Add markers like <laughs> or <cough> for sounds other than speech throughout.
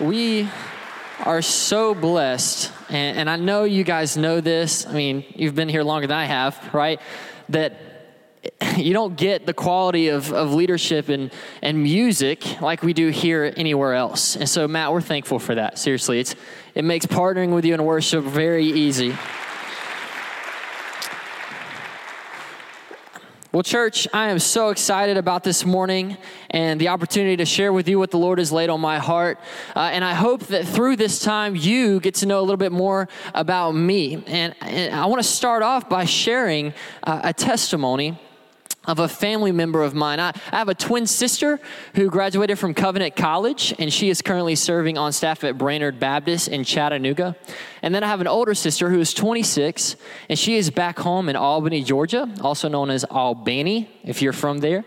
We are so blessed, and, and I know you guys know this. I mean, you've been here longer than I have, right? That you don't get the quality of, of leadership and, and music like we do here anywhere else. And so, Matt, we're thankful for that. Seriously, it's, it makes partnering with you in worship very easy. Well, church, I am so excited about this morning and the opportunity to share with you what the Lord has laid on my heart. Uh, and I hope that through this time, you get to know a little bit more about me. And, and I want to start off by sharing uh, a testimony of a family member of mine. I, I, have a twin sister who graduated from Covenant College, and she is currently serving on staff at Brainerd Baptist in Chattanooga. And then I have an older sister who is 26, and she is back home in Albany, Georgia, also known as Albany, if you're from there.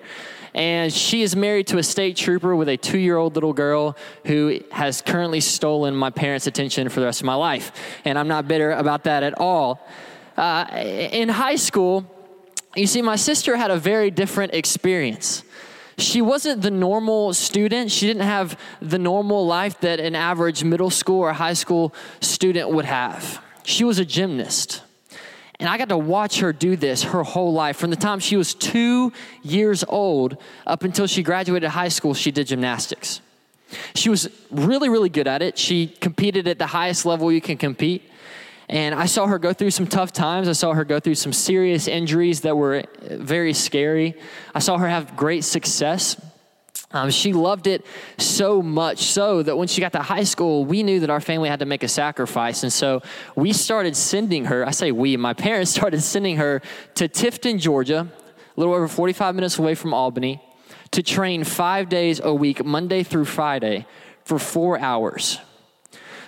And she is married to a state trooper with a two year old little girl who has currently stolen my parents' attention for the rest of my life. And I'm not bitter about that at all. Uh, in high school, you see, my sister had a very different experience. She wasn't the normal student. She didn't have the normal life that an average middle school or high school student would have. She was a gymnast. And I got to watch her do this her whole life. From the time she was two years old up until she graduated high school, she did gymnastics. She was really, really good at it. She competed at the highest level you can compete. And I saw her go through some tough times. I saw her go through some serious injuries that were very scary. I saw her have great success. Um, she loved it so much so that when she got to high school, we knew that our family had to make a sacrifice. And so we started sending her, I say we, my parents <laughs> started sending her to Tifton, Georgia, a little over 45 minutes away from Albany, to train five days a week, Monday through Friday, for four hours.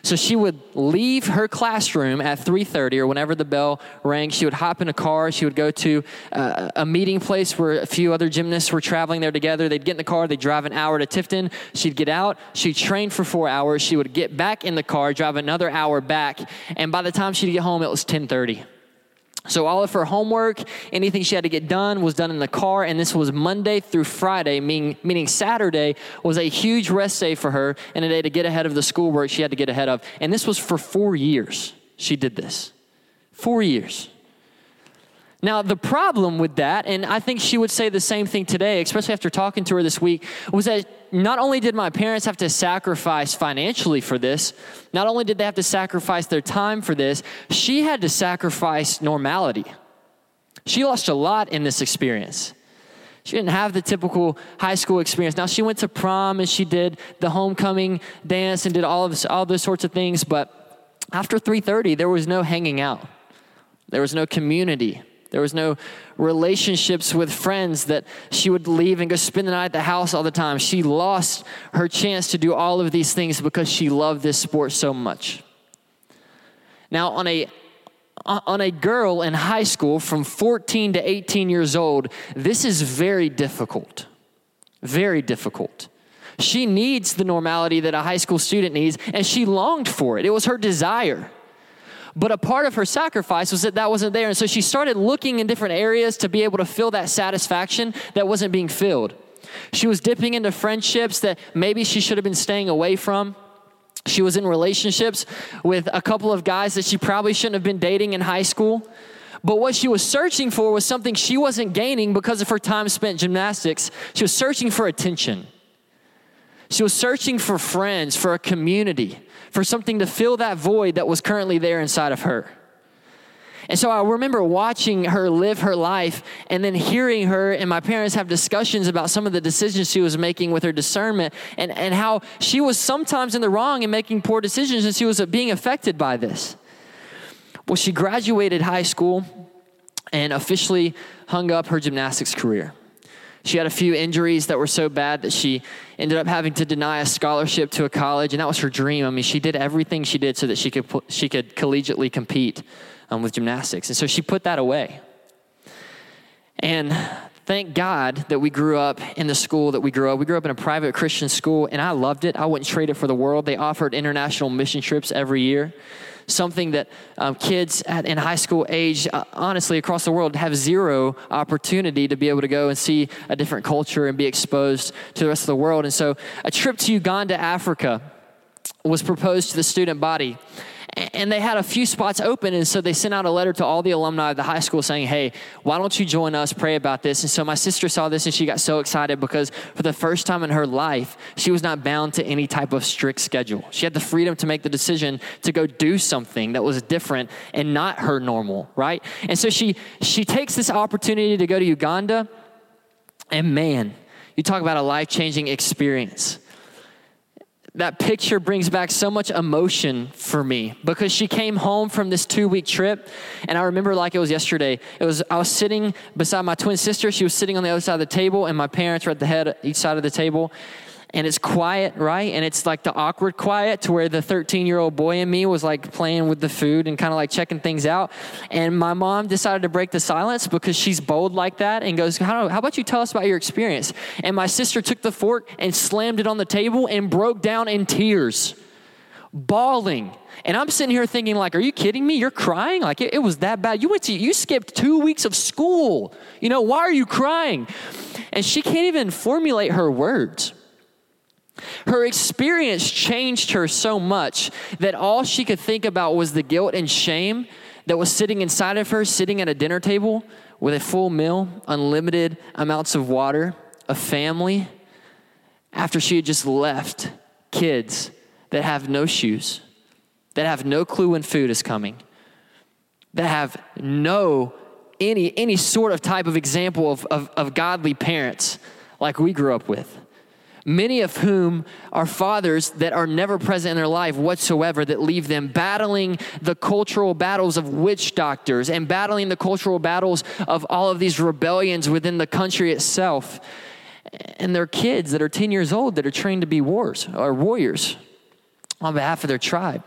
So she would leave her classroom at 3:30 or whenever the bell rang. She would hop in a car. She would go to uh, a meeting place where a few other gymnasts were traveling there together. They'd get in the car. They'd drive an hour to Tifton. She'd get out. She'd train for four hours. She would get back in the car, drive another hour back, and by the time she'd get home, it was 10:30. So, all of her homework, anything she had to get done, was done in the car. And this was Monday through Friday, meaning, meaning Saturday was a huge rest day for her and a day to get ahead of the schoolwork she had to get ahead of. And this was for four years. She did this. Four years. Now, the problem with that, and I think she would say the same thing today, especially after talking to her this week, was that not only did my parents have to sacrifice financially for this, not only did they have to sacrifice their time for this, she had to sacrifice normality. She lost a lot in this experience. She didn't have the typical high school experience. Now, she went to prom and she did the homecoming dance and did all of this, all those sorts of things, but after 3:30 there was no hanging out. There was no community. There was no relationships with friends that she would leave and go spend the night at the house all the time. She lost her chance to do all of these things because she loved this sport so much. Now, on a on a girl in high school from 14 to 18 years old, this is very difficult. Very difficult. She needs the normality that a high school student needs, and she longed for it. It was her desire. But a part of her sacrifice was that that wasn't there. And so she started looking in different areas to be able to fill that satisfaction that wasn't being filled. She was dipping into friendships that maybe she should have been staying away from. She was in relationships with a couple of guys that she probably shouldn't have been dating in high school. But what she was searching for was something she wasn't gaining because of her time spent gymnastics. She was searching for attention. She was searching for friends, for a community for something to fill that void that was currently there inside of her. And so I remember watching her live her life and then hearing her and my parents have discussions about some of the decisions she was making with her discernment and, and how she was sometimes in the wrong and making poor decisions and she was being affected by this. Well, she graduated high school and officially hung up her gymnastics career. She had a few injuries that were so bad that she ended up having to deny a scholarship to a college, and that was her dream. I mean, she did everything she did so that she could, she could collegiately compete um, with gymnastics. And so she put that away. And thank God that we grew up in the school that we grew up. We grew up in a private Christian school, and I loved it. I wouldn't trade it for the world. They offered international mission trips every year something that um, kids at, in high school age, uh, honestly, across the world, have zero opportunity to be able to go and see a different culture and be exposed to the rest of the world. And so, a trip to Uganda, Africa, was proposed to the student body and they had a few spots open and so they sent out a letter to all the alumni of the high school saying hey why don't you join us? Pray about this. And so my sister saw this and she got so excited because for the first time in her life she was not bound to any type of strict schedule. She had the freedom to make the decision to go do something that was different and not her normal right? And so she she takes this opportunity to go to uganda and man you talk about a life-changing experience that picture brings back so much emotion for me because she came home from this two week trip and i remember like it was yesterday. It was i was sitting beside my twin sister. She was sitting on the other side of the table and my parents were at the head each side of the table and it's quiet, right? And it's like the awkward quiet to where the 13 year old boy in me was like playing with the food and kind of like checking things out. And my mom decided to break the silence because she's bold like that and goes, how, how about you tell us about your experience? And my sister took the fork and slammed it on the table and broke down in tears, bawling. And I'm sitting here thinking, like, are you kidding me? You're crying? Like, it, it was that bad. You went to, you skipped two weeks of school. You know, why are you crying? And she can't even formulate her words. Her experience changed her so much that all she could think about was the guilt and shame that was sitting inside of her, sitting at a dinner table with a full meal, unlimited amounts of water, a family, after she had just left kids that have no shoes, that have no clue when food is coming, that have no any any sort of type of example of, of, of godly parents like we grew up with many of whom are fathers that are never present in their life whatsoever, that leave them battling the cultural battles of witch doctors and battling the cultural battles of all of these rebellions within the country itself. And their kids that are 10 years old that are trained to be wars or warriors on behalf of their tribe.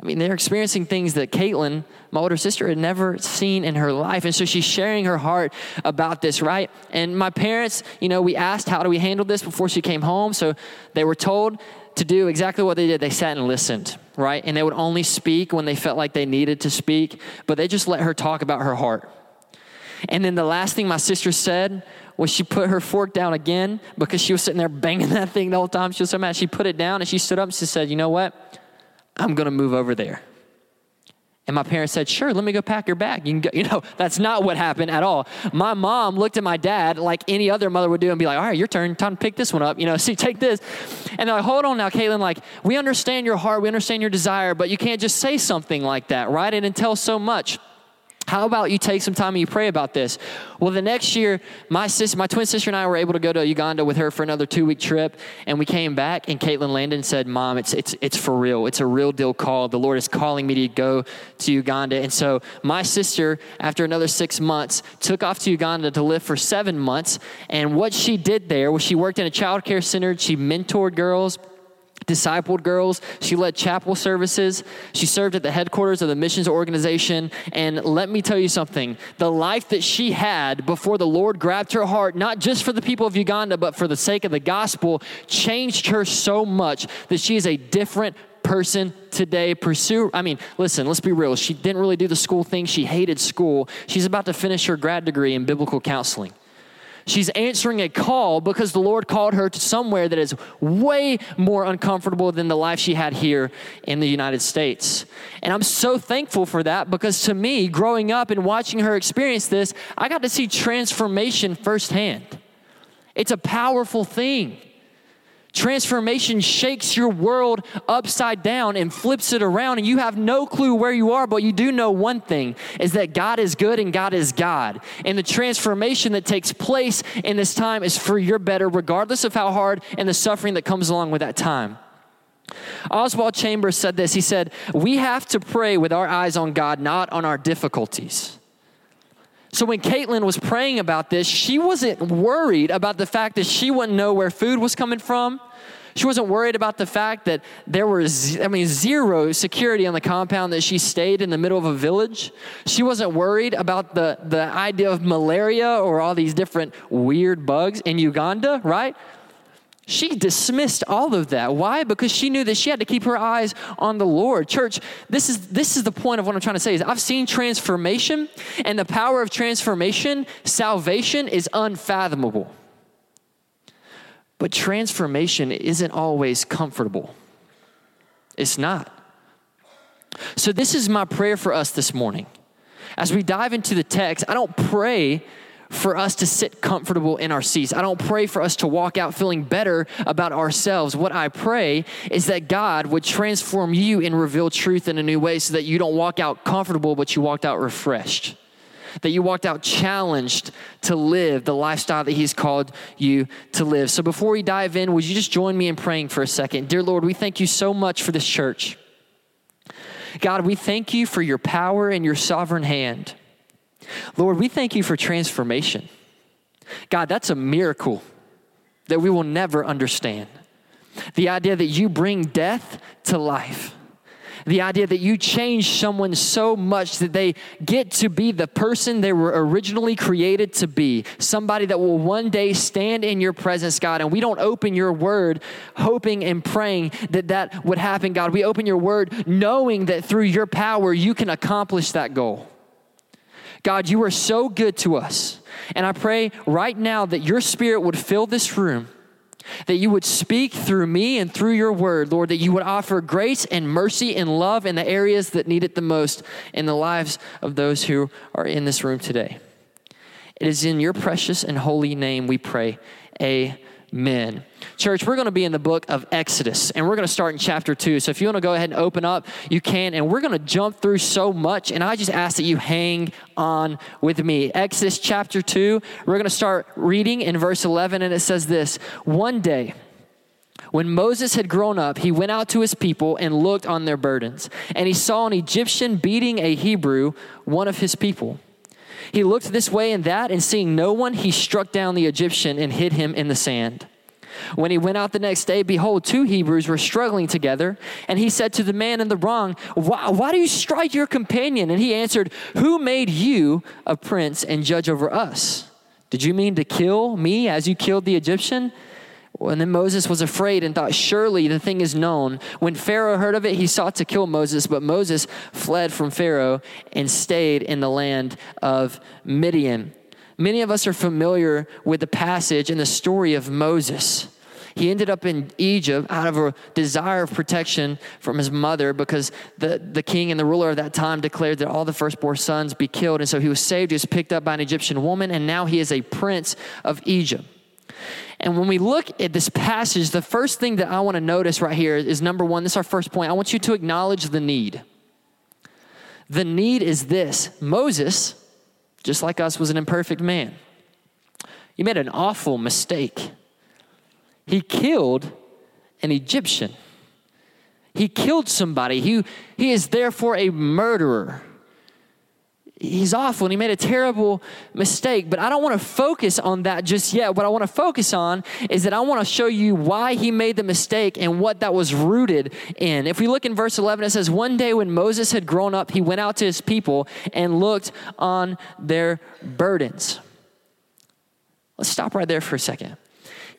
I mean, they're experiencing things that Caitlin, my older sister, had never seen in her life. And so she's sharing her heart about this, right? And my parents, you know, we asked, how do we handle this before she came home? So they were told to do exactly what they did. They sat and listened, right? And they would only speak when they felt like they needed to speak, but they just let her talk about her heart. And then the last thing my sister said was she put her fork down again because she was sitting there banging <laughs> that thing the whole time. She was so mad. She put it down and she stood up and she said, You know what? I'm going to move over there. And my parents said, Sure, let me go pack your bag. You can go. You know, <laughs> that's not what happened at all. My mom looked at my dad like any other mother would do and be like, All right, your turn. Time to pick this one up. You know, <laughs> see, take this. And they're like, Hold on now, Caitlin. Like, we understand your heart, we understand your desire, but you can't just say something like that, right? It entails so much. How about you take some time and you pray about this? Well, the next year, my sister, my twin sister and I were able to go to Uganda with her for another two week trip, and we came back, and Caitlin Landon said, "Mom, it's it's it's for real. It's a real deal call. The Lord is calling me to go to Uganda." And so, my sister, after another six months, took off to Uganda to live for seven months. And what she did there was she worked in a child care center. She mentored girls discipled girls. She led chapel services. She served at the headquarters of the missions organization. And let me tell you something the life that she had before the Lord grabbed her heart, not just for the people of Uganda, but for the sake of the gospel, changed her so much that she is a different person today pursue i mean listen let's be real she didn't really do the school thing she hated school she's about to finish her grad degree in biblical counseling She's answering a call because the Lord called her to somewhere that is way more uncomfortable than the life she had here in the United States. And I'm so thankful for that because to me, growing up and watching her experience this, I got to see transformation firsthand. It's a powerful thing. Transformation shakes your world upside down and flips it around, and you have no clue where you are, but you do know one thing is that God is good and God is God. And the transformation that takes place in this time is for your better, regardless of how hard and the suffering that comes along with that time. Oswald Chambers said this He said, We have to pray with our eyes on God, not on our difficulties. So when Caitlin was praying about this, she wasn't worried about the fact that she wouldn't know where food was coming from. She wasn't worried about the fact that there was, I mean, zero security on the compound that she stayed in the middle of a village. She wasn't worried about the, the idea of malaria or all these different weird bugs in Uganda, right? She dismissed all of that. Why? Because she knew that she had to keep her eyes on the Lord. Church, this is this is the point of what I'm trying to say is I've seen transformation and the power of transformation, salvation is unfathomable. But transformation isn't always comfortable. It's not. So, this is my prayer for us this morning. As we dive into the text, I don't pray for us to sit comfortable in our seats. I don't pray for us to walk out feeling better about ourselves. What I pray is that God would transform you and reveal truth in a new way so that you don't walk out comfortable, but you walked out refreshed. That you walked out challenged to live the lifestyle that He's called you to live. So before we dive in, would you just join me in praying for a second? Dear Lord, we thank you so much for this church. God, we thank you for your power and your sovereign hand. Lord, we thank you for transformation. God, that's a miracle that we will never understand. The idea that you bring death to life. The idea that you change someone so much that they get to be the person they were originally created to be. Somebody that will one day stand in your presence, God. And we don't open your word hoping and praying that that would happen, God. We open your word knowing that through your power you can accomplish that goal. God, you are so good to us. And I pray right now that your spirit would fill this room, that you would speak through me and through your word, Lord, that you would offer grace and mercy and love in the areas that need it the most in the lives of those who are in this room today. It is in your precious and holy name we pray. Amen. Men. Church, we're going to be in the book of Exodus, and we're going to start in chapter 2. So if you want to go ahead and open up, you can. And we're going to jump through so much, and I just ask that you hang on with me. Exodus chapter 2, we're going to start reading in verse 11, and it says this One day, when Moses had grown up, he went out to his people and looked on their burdens. And he saw an Egyptian beating a Hebrew, one of his people. He looked this way and that, and seeing no one, he struck down the Egyptian and hid him in the sand. When he went out the next day, behold, two Hebrews were struggling together. And he said to the man in the wrong, why, why, do you strike your companion? And he answered, Who made you a prince and judge over us? Did you mean to kill me as you killed the Egyptian? And then Moses was afraid and thought, Surely the thing is known. When Pharaoh heard of it, he sought to kill Moses, but Moses fled from Pharaoh and stayed in the land of Midian. Many of us are familiar with the passage and the story of Moses. He ended up in Egypt out of a desire of protection from his mother because the, the king and the ruler of that time declared that all the firstborn sons be killed. And so he was saved. He was picked up by an Egyptian woman, and now he is a prince of Egypt. And when we look at this passage, the first thing that I want to notice right here is number one, this is our first point. I want you to acknowledge the need. The need is this Moses, just like us, was an imperfect man. He made an awful mistake. He killed an Egyptian. He killed somebody. He, he is therefore a murderer he's awful and he made a terrible mistake. But I don't want to focus on that just yet. What I want to focus on is that I want to show you why he made the mistake and what that was rooted in. If we look in verse 11, it says, One day when Moses had grown up, he went out to his people and looked on their burdens. Let's stop right there for a second.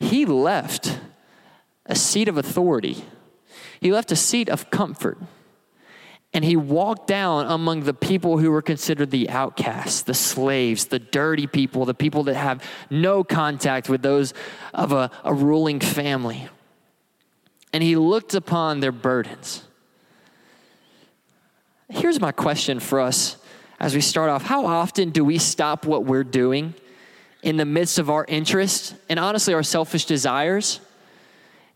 He left a seat of authority, he left a seat of comfort and he walked down among the people who were considered the outcasts, the slaves, the dirty people, the people that have no contact with those of a, a ruling family. And he looked upon their burdens. Here's my question for us as we start off How often do we stop what we're doing in the midst of our interests and honestly our selfish desires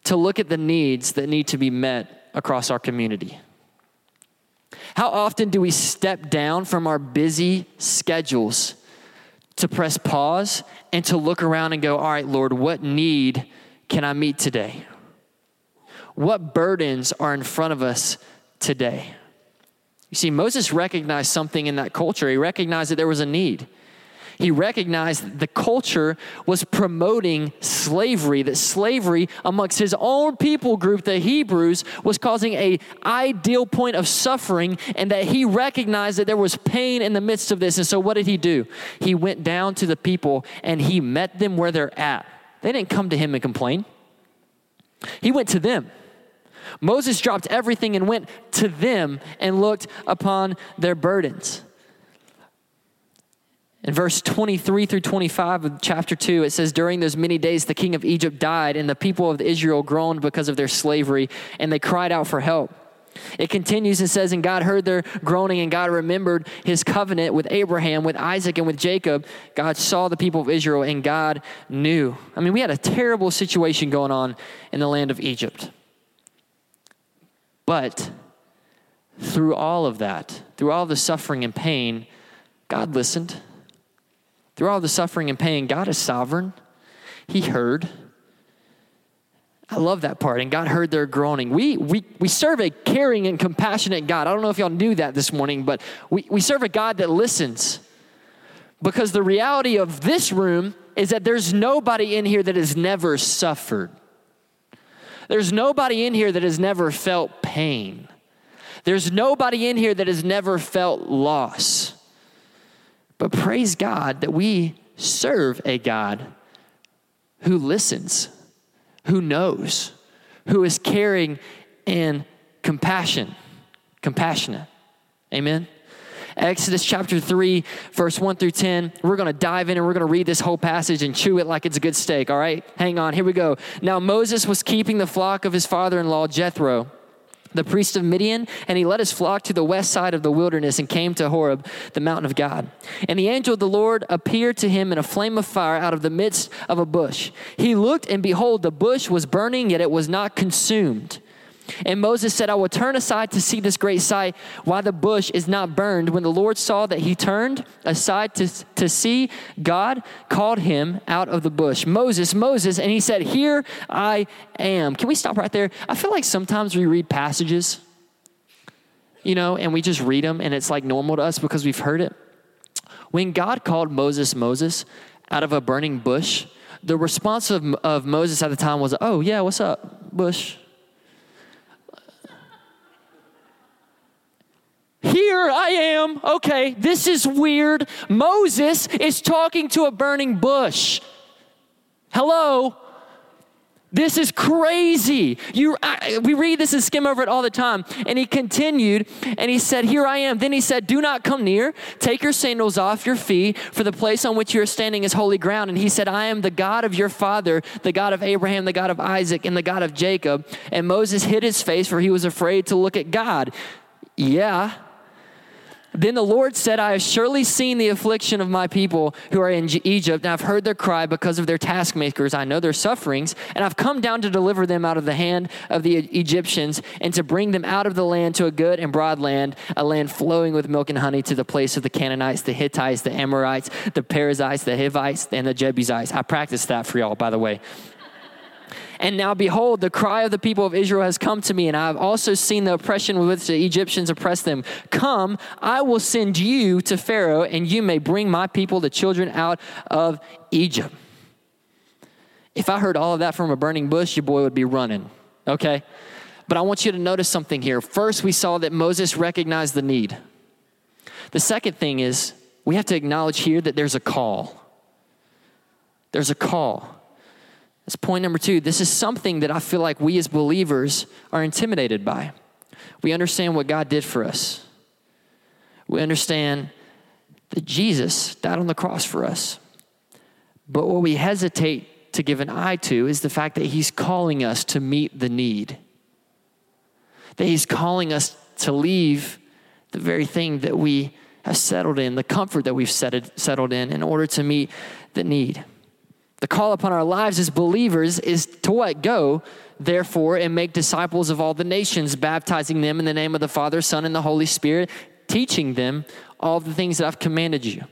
to look at the needs that need to be met across our community? How often do we step down from our busy schedules to press pause and to look around and go, All right, Lord, what need can I meet today? What burdens are in front of us today? You see, Moses recognized something in that culture. He recognized that there was a need he recognized the culture was promoting slavery, that slavery amongst his own people group, the Hebrews, was causing a ideal point of suffering, and that he recognized that there was pain in the midst of this. And so what did he do? He went down to the people and he met them where they're at. They didn't come to him and complain. He went to them. Moses dropped everything and went to them and looked upon their burdens. In verse 23 through 25 of chapter 2, it says, During those many days, the king of Egypt died, and the people of Israel groaned because of their slavery, and they cried out for help. It continues and says, And God heard their groaning, and God remembered his covenant with Abraham, with Isaac, and with Jacob. God saw the people of Israel, and God knew. I mean, we had a terrible situation going on in the land of Egypt. But through all of that, through all the suffering and pain, God listened. Through all the suffering and pain, God is sovereign. He heard. I love that part. And God heard their groaning. We, we, we serve a caring and compassionate God. I don't know if y'all knew that this morning, but we, we serve a God that listens. Because the reality of this room is that there's nobody in here that has never suffered. There's nobody in here that has never felt pain. There's nobody in here that has never felt loss. But praise God that we serve a God who listens who knows, who is caring and compassion, compassionate. Amen. Exodus chapter 3, verse 1 through 10. We're going to dive in and we're going to read this whole passage and chew it like it's a good steak, all right? Hang on, here we go. Now, Moses was keeping the flock of his father in law, Jethro the priest of Midian, and he led his flock to the west side of the wilderness and came to Horeb, the mountain of God. And the angel of the Lord appeared to him in a flame of fire out of the midst of a bush. He looked, and behold, the bush was burning, yet it was not consumed. And Moses said, I will turn aside to see this great sight, why the bush is not burned. When the Lord saw that he turned aside to, to see, God called him out of the bush, Moses, Moses, and he said, Here I am. Can we stop right there? I feel like sometimes we read passages, you know, and we just read them and it's like normal to us because we've heard it. When God called Moses, Moses, out of a burning bush, the response of, of Moses at the time was, Oh, yeah, what's up, bush? Here I am. Okay, this is weird. Moses is talking to a burning bush. Hello? This is crazy. You, I, we read this and skim over it all the time. And he continued and he said, Here I am. Then he said, Do not come near. Take your sandals off your feet, for the place on which you are standing is holy ground. And he said, I am the God of your father, the God of Abraham, the God of Isaac, and the God of Jacob. And Moses hid his face, for he was afraid to look at God. Yeah, then the Lord said, I have surely seen the affliction of my people who are in Egypt, and I've heard their cry because of their taskmakers. I know their sufferings, and I've come down to deliver them out of the hand of the Egyptians and to bring them out of the land to a good and broad land, a land flowing with milk and honey, to the place of the Canaanites, the Hittites, the Amorites, the Perizzites, the Hivites, and the Jebusites. I practiced that for y'all, by the way. And now behold, the cry of the people of Israel has come to me, and I have also seen the oppression with which the Egyptians oppress them. Come, I will send you to Pharaoh, and you may bring my people, the children, out of Egypt. If I heard all of that from a burning bush, your boy would be running, okay? But I want you to notice something here. First, we saw that Moses recognized the need. The second thing is we have to acknowledge here that there's a call. There's a call. That's point number two. This is something that I feel like we as believers are intimidated by. We understand what God did for us, we understand that Jesus died on the cross for us. But what we hesitate to give an eye to is the fact that He's calling us to meet the need, that He's calling us to leave the very thing that we have settled in, the comfort that we've settled in, in order to meet the need. The call upon our lives as believers is to what? Go, therefore, and make disciples of all the nations, baptizing them in the name of the Father, Son, and the Holy Spirit, teaching them all the things that I've commanded you.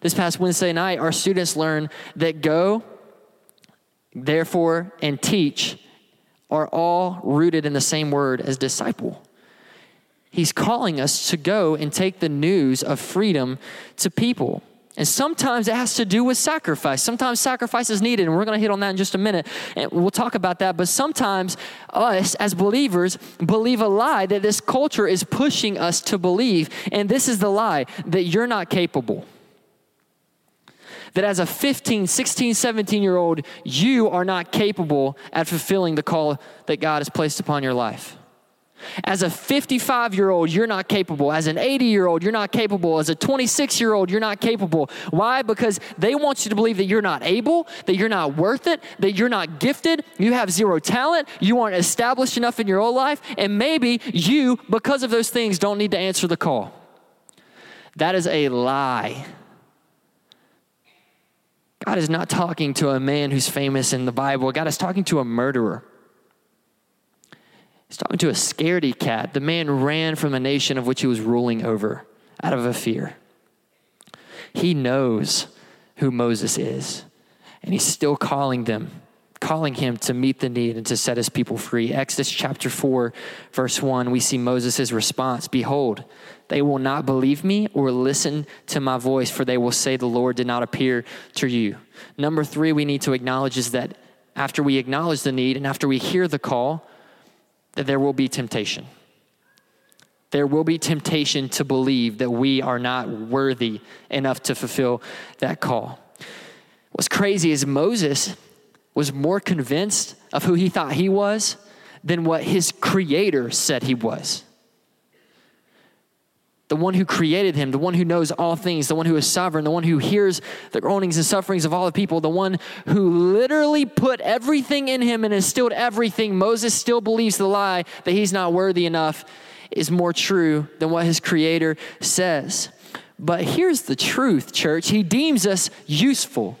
This past Wednesday night, our students learned that go, therefore, and teach are all rooted in the same word as disciple. He's calling us to go and take the news of freedom to people. And sometimes it has to do with sacrifice. Sometimes sacrifice is needed, and we're going to hit on that in just a minute. And we'll talk about that. But sometimes us as believers believe a lie that this culture is pushing us to believe. And this is the lie that you're not capable. That as a 15, 16, 17 year old, you are not capable at fulfilling the call that God has placed upon your life. As a 55 year old, you're not capable. As an 80 year old, you're not capable. As a 26 year old, you're not capable. Why? Because they want you to believe that you're not able, that you're not worth it, that you're not gifted, you have zero talent, you aren't established enough in your own life, and maybe you, because of those things, don't need to answer the call. That is a lie. God is not talking to a man who's famous in the Bible. God is talking to a murderer. He's talking to a scaredy cat. The man ran from a nation of which he was ruling over out of a fear. He knows who Moses is, and he's still calling them, calling him to meet the need and to set his people free. Exodus chapter 4, verse 1, we see Moses' response Behold, they will not believe me or listen to my voice, for they will say, The Lord did not appear to you. Number three, we need to acknowledge is that after we acknowledge the need and after we hear the call, that there will be temptation. There will be temptation to believe that we are not worthy enough to fulfill that call. What's crazy is Moses was more convinced of who he thought he was than what his creator said he was the one who created him, the one who knows all things, the one who is sovereign, the one who hears the groanings and sufferings of all the people, the one who literally put everything in him and instilled everything, Moses still believes the lie that he's not worthy enough is more true than what his creator says. But here's the truth, church. He deems us useful.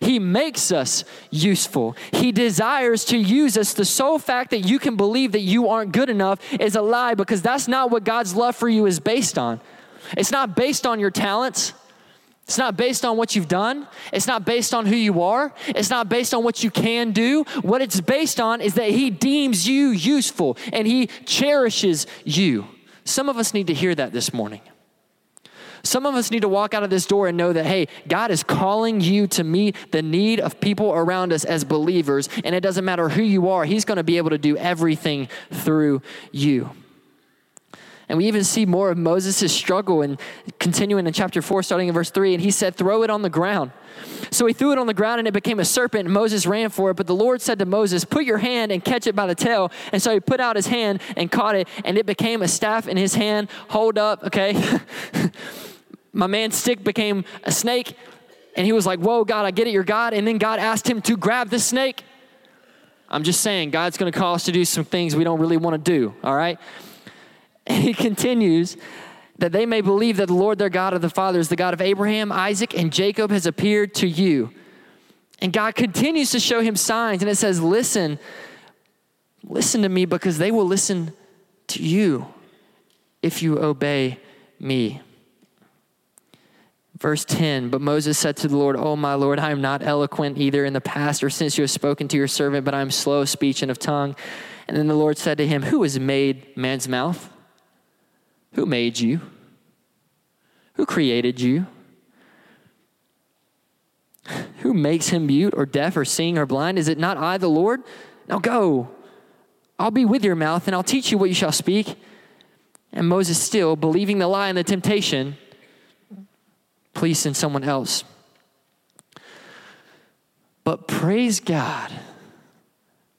He makes us useful. He desires to use us. The sole fact that you can believe that you aren't good enough is a lie because that's not what God's love for you is based on. It's not based on your talents. It's not based on what you've done. It's not based on who you are. It's not based on what you can do. What it's based on is that He deems you useful and He cherishes you. Some of us need to hear that this morning. Some of us need to walk out of this door and know that, hey, God is calling you to meet the need of people around us as believers, and it doesn't matter who you are, He's going to be able to do everything through you. And we even see more of Moses' struggle and continuing in chapter 4, starting in verse 3. And he said, Throw it on the ground. So he threw it on the ground and it became a serpent, and Moses ran for it. But the Lord said to Moses, Put your hand and catch it by the tail. And so he put out his hand and caught it, and it became a staff in his hand. Hold up, okay? <laughs> my man's stick became a snake, and he was like, Whoa, God, I get it, you're God. And then God asked him to grab the snake. I'm just saying, God's gonna call us to do some things we don't really wanna do, all right? And he <laughs> continues that they may believe that the Lord their God of the fathers, the God of Abraham, Isaac, and Jacob, has appeared to you. And God continues to show him signs, and it says, Listen, listen to me because they will listen to you if you obey me. Verse 10 But Moses said to the Lord, Oh, my Lord, I am not eloquent either in the past or since you have spoken to your servant, but I am slow of speech and of tongue. And then the Lord said to him, Who has made man's mouth? Who made you? Who created you? Who makes him mute or deaf or seeing or blind? Is it not I, the Lord? Now go. I'll be with your mouth and I'll teach you what you shall speak. And Moses, still believing the lie and the temptation, please send someone else. But praise God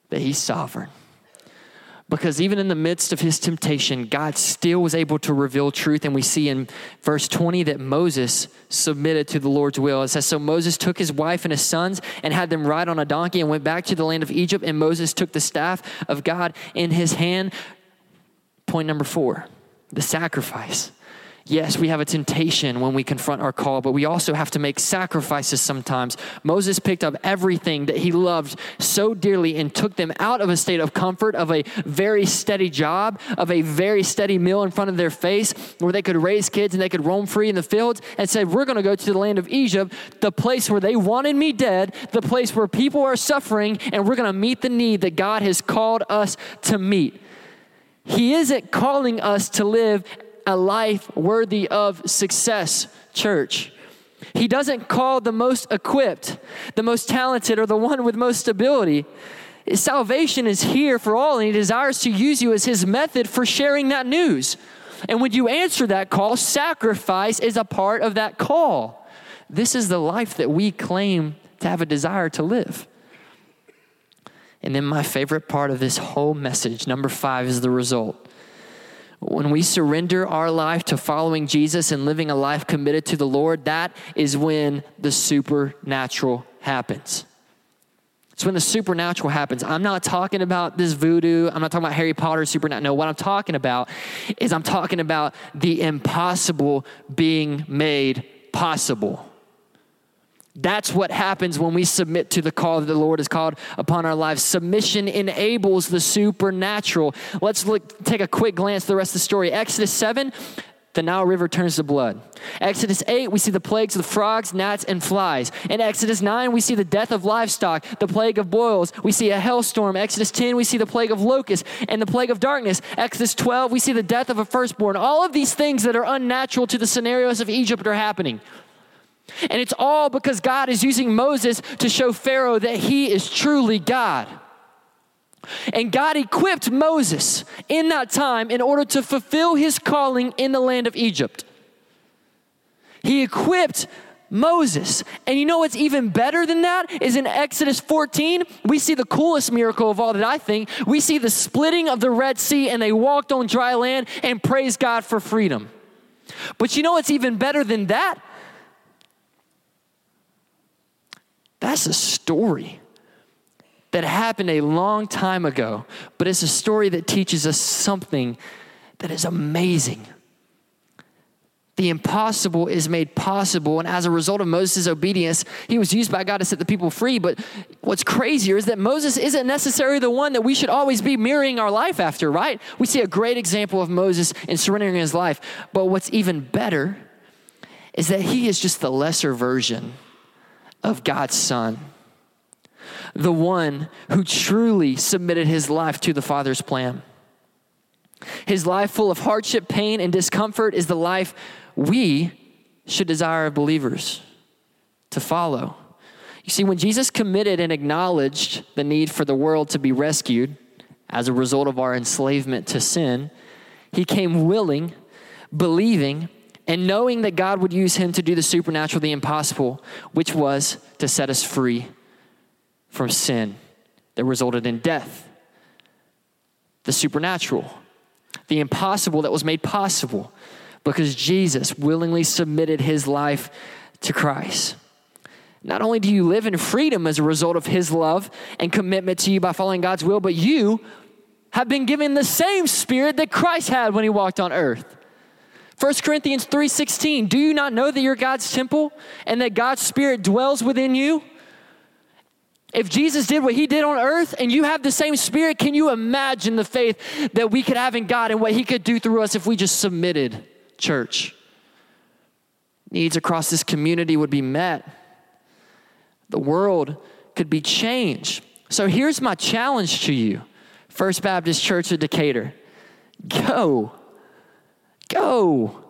that He's sovereign. Because even in the midst of his temptation, God still was able to reveal truth. And we see in verse 20 that Moses submitted to the Lord's will. It says, So Moses took his wife and his sons and had them ride on a donkey and went back to the land of Egypt. And Moses took the staff of God in his hand. Point number four the sacrifice. Yes, we have a temptation when we confront our call, but we also have to make sacrifices sometimes. Moses picked up everything that he loved so dearly and took them out of a state of comfort, of a very steady job, of a very steady meal in front of their face where they could raise kids and they could roam free in the fields and said, We're going to go to the land of Egypt, the place where they wanted me dead, the place where people are suffering, and we're going to meet the need that God has called us to meet. He isn't calling us to live a life worthy of success, church. He doesn't call the most equipped, the most talented, or the one with most ability. Salvation is here for all, and He desires to use you as His method for sharing that news. And when you answer that call, sacrifice is a part of that call. This is the life that we claim to have a desire to live. And then my favorite part of this whole message, number five, is the result. When we surrender our life to following Jesus and living a life committed to the Lord, that is when the supernatural happens. It's when the supernatural happens. I'm not talking about this voodoo. I'm not talking about Harry Potter supernatural. No, what I'm talking about is I'm talking about the impossible being made possible. That's what happens when we submit to the call that the Lord has called upon our lives. Submission enables the supernatural. Let's look, take a quick glance at the rest of the story. Exodus 7, the Nile River turns to blood. Exodus 8, we see the plagues of the frogs, gnats, and flies. In Exodus 9, we see the death of livestock, the plague of boils. We see a hailstorm. Exodus 10, we see the plague of locusts and the plague of darkness. Exodus 12, we see the death of a firstborn. All of these things that are unnatural to the scenarios of Egypt are happening. And it's all because God is using Moses to show Pharaoh that he is truly God. And God equipped Moses in that time in order to fulfill his calling in the land of Egypt. He equipped Moses. And you know what's even better than that is in Exodus 14, we see the coolest miracle of all that I think. We see the splitting of the Red Sea and they walked on dry land and praised God for freedom. But you know what's even better than that? That's a story that happened a long time ago, but it's a story that teaches us something that is amazing. The impossible is made possible, and as a result of Moses' obedience, he was used by God to set the people free. But what's crazier is that Moses isn't necessarily the one that we should always be mirroring our life after, right? We see a great example of Moses in surrendering his life. But what's even better is that he is just the lesser version of God's Son, the one who truly submitted his life to the Father's plan. His life, full of hardship, pain, and discomfort, is the life we should desire believers to follow. You see, when Jesus committed and acknowledged the need for the world to be rescued as a result of our enslavement to sin, he came willing, believing, and knowing that God would use him to do the supernatural, the impossible, which was to set us free from sin that resulted in death. The supernatural, the impossible that was made possible because Jesus willingly submitted his life to Christ. Not only do you live in freedom as a result of his love and commitment to you by following God's will, but you have been given the same spirit that Christ had when he walked on earth. 1 Corinthians 3:16, do you not know that you're God's temple and that God's spirit dwells within you? If Jesus did what he did on earth and you have the same spirit, can you imagine the faith that we could have in God and what he could do through us if we just submitted, church? Needs across this community would be met. The world could be changed. So here's my challenge to you First Baptist Church of Decatur go Go.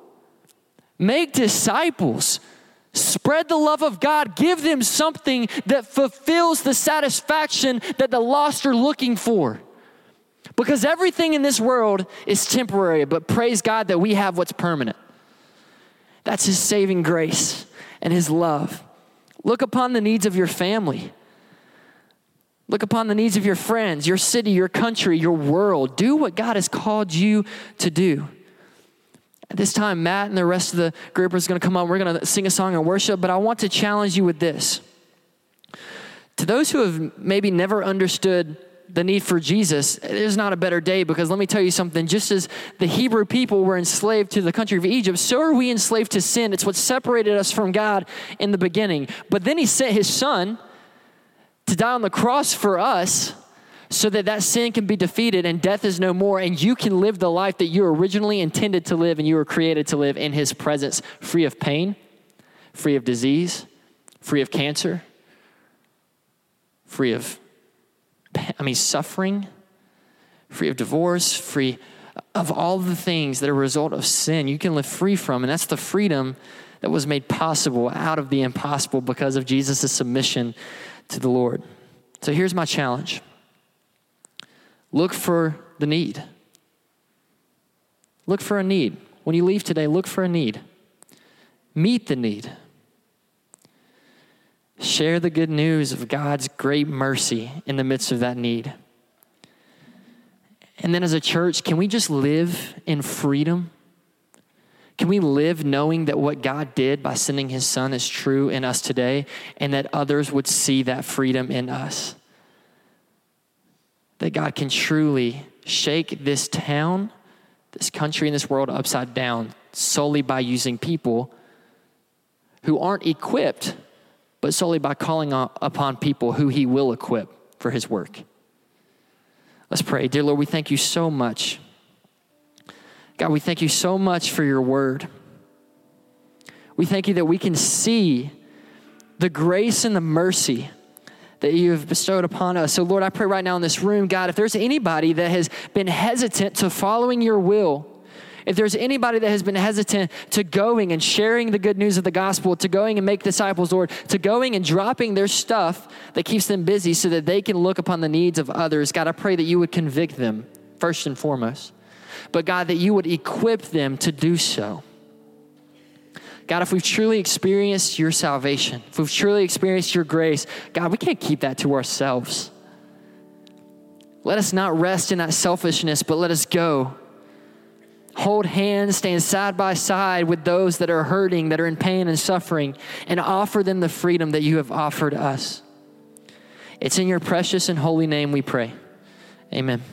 Make disciples. Spread the love of God. Give them something that fulfills the satisfaction that the lost are looking for. Because everything in this world is temporary, but praise God that we have what's permanent. That's His saving grace and His love. Look upon the needs of your family. Look upon the needs of your friends, your city, your country, your world. Do what God has called you to do. At this time, Matt and the rest of the group is going to come on. We're going to sing a song and worship, but I want to challenge you with this. To those who have maybe never understood the need for Jesus, there's not a better day because let me tell you something. Just as the Hebrew people were enslaved to the country of Egypt, so are we enslaved to sin. It's what separated us from God in the beginning. But then He sent His Son to die on the cross for us so that that sin can be defeated and death is no more and you can live the life that you originally intended to live and you were created to live in his presence free of pain free of disease free of cancer free of i mean suffering free of divorce free of all the things that are a result of sin. You can live free from and that's the freedom that was made possible out of the impossible because of jesus' submission to the lord. So here's my challenge Look for the need. Look for a need. When you leave today, look for a need. Meet the need. Share the good news of God's great mercy in the midst of that need. And then as a church, can we just live in freedom? Can we live knowing that what God did by sending his son is true in us today and that others would see that freedom in us? That God can truly shake this town, this country, and this world upside down solely by using people who aren't equipped, but solely by calling upon people who he will equip for his work. Let's pray. Dear Lord, we thank you so much. God, we thank you so much for your word. We thank you that we can see the grace and the mercy that you have bestowed upon us. So, Lord, I pray right now in this room, God, if there's anybody that has been hesitant to following your will, if there's anybody that has been hesitant to going and sharing the good news of the gospel, to going and make disciples, Lord, to going and dropping their stuff that keeps them busy so that they can look upon the needs of others, God, I pray that you would convict them first and foremost. But God, that you would equip them to do so. God, if we've truly experienced your salvation, if we've truly experienced your grace, God, we can't keep that to ourselves. Let us not rest in that selfishness, but let us go hold hands, stand side by side with those that are hurting, that are in pain and suffering, and offer them the freedom that you have offered us. It's in your precious and holy name we pray. Amen.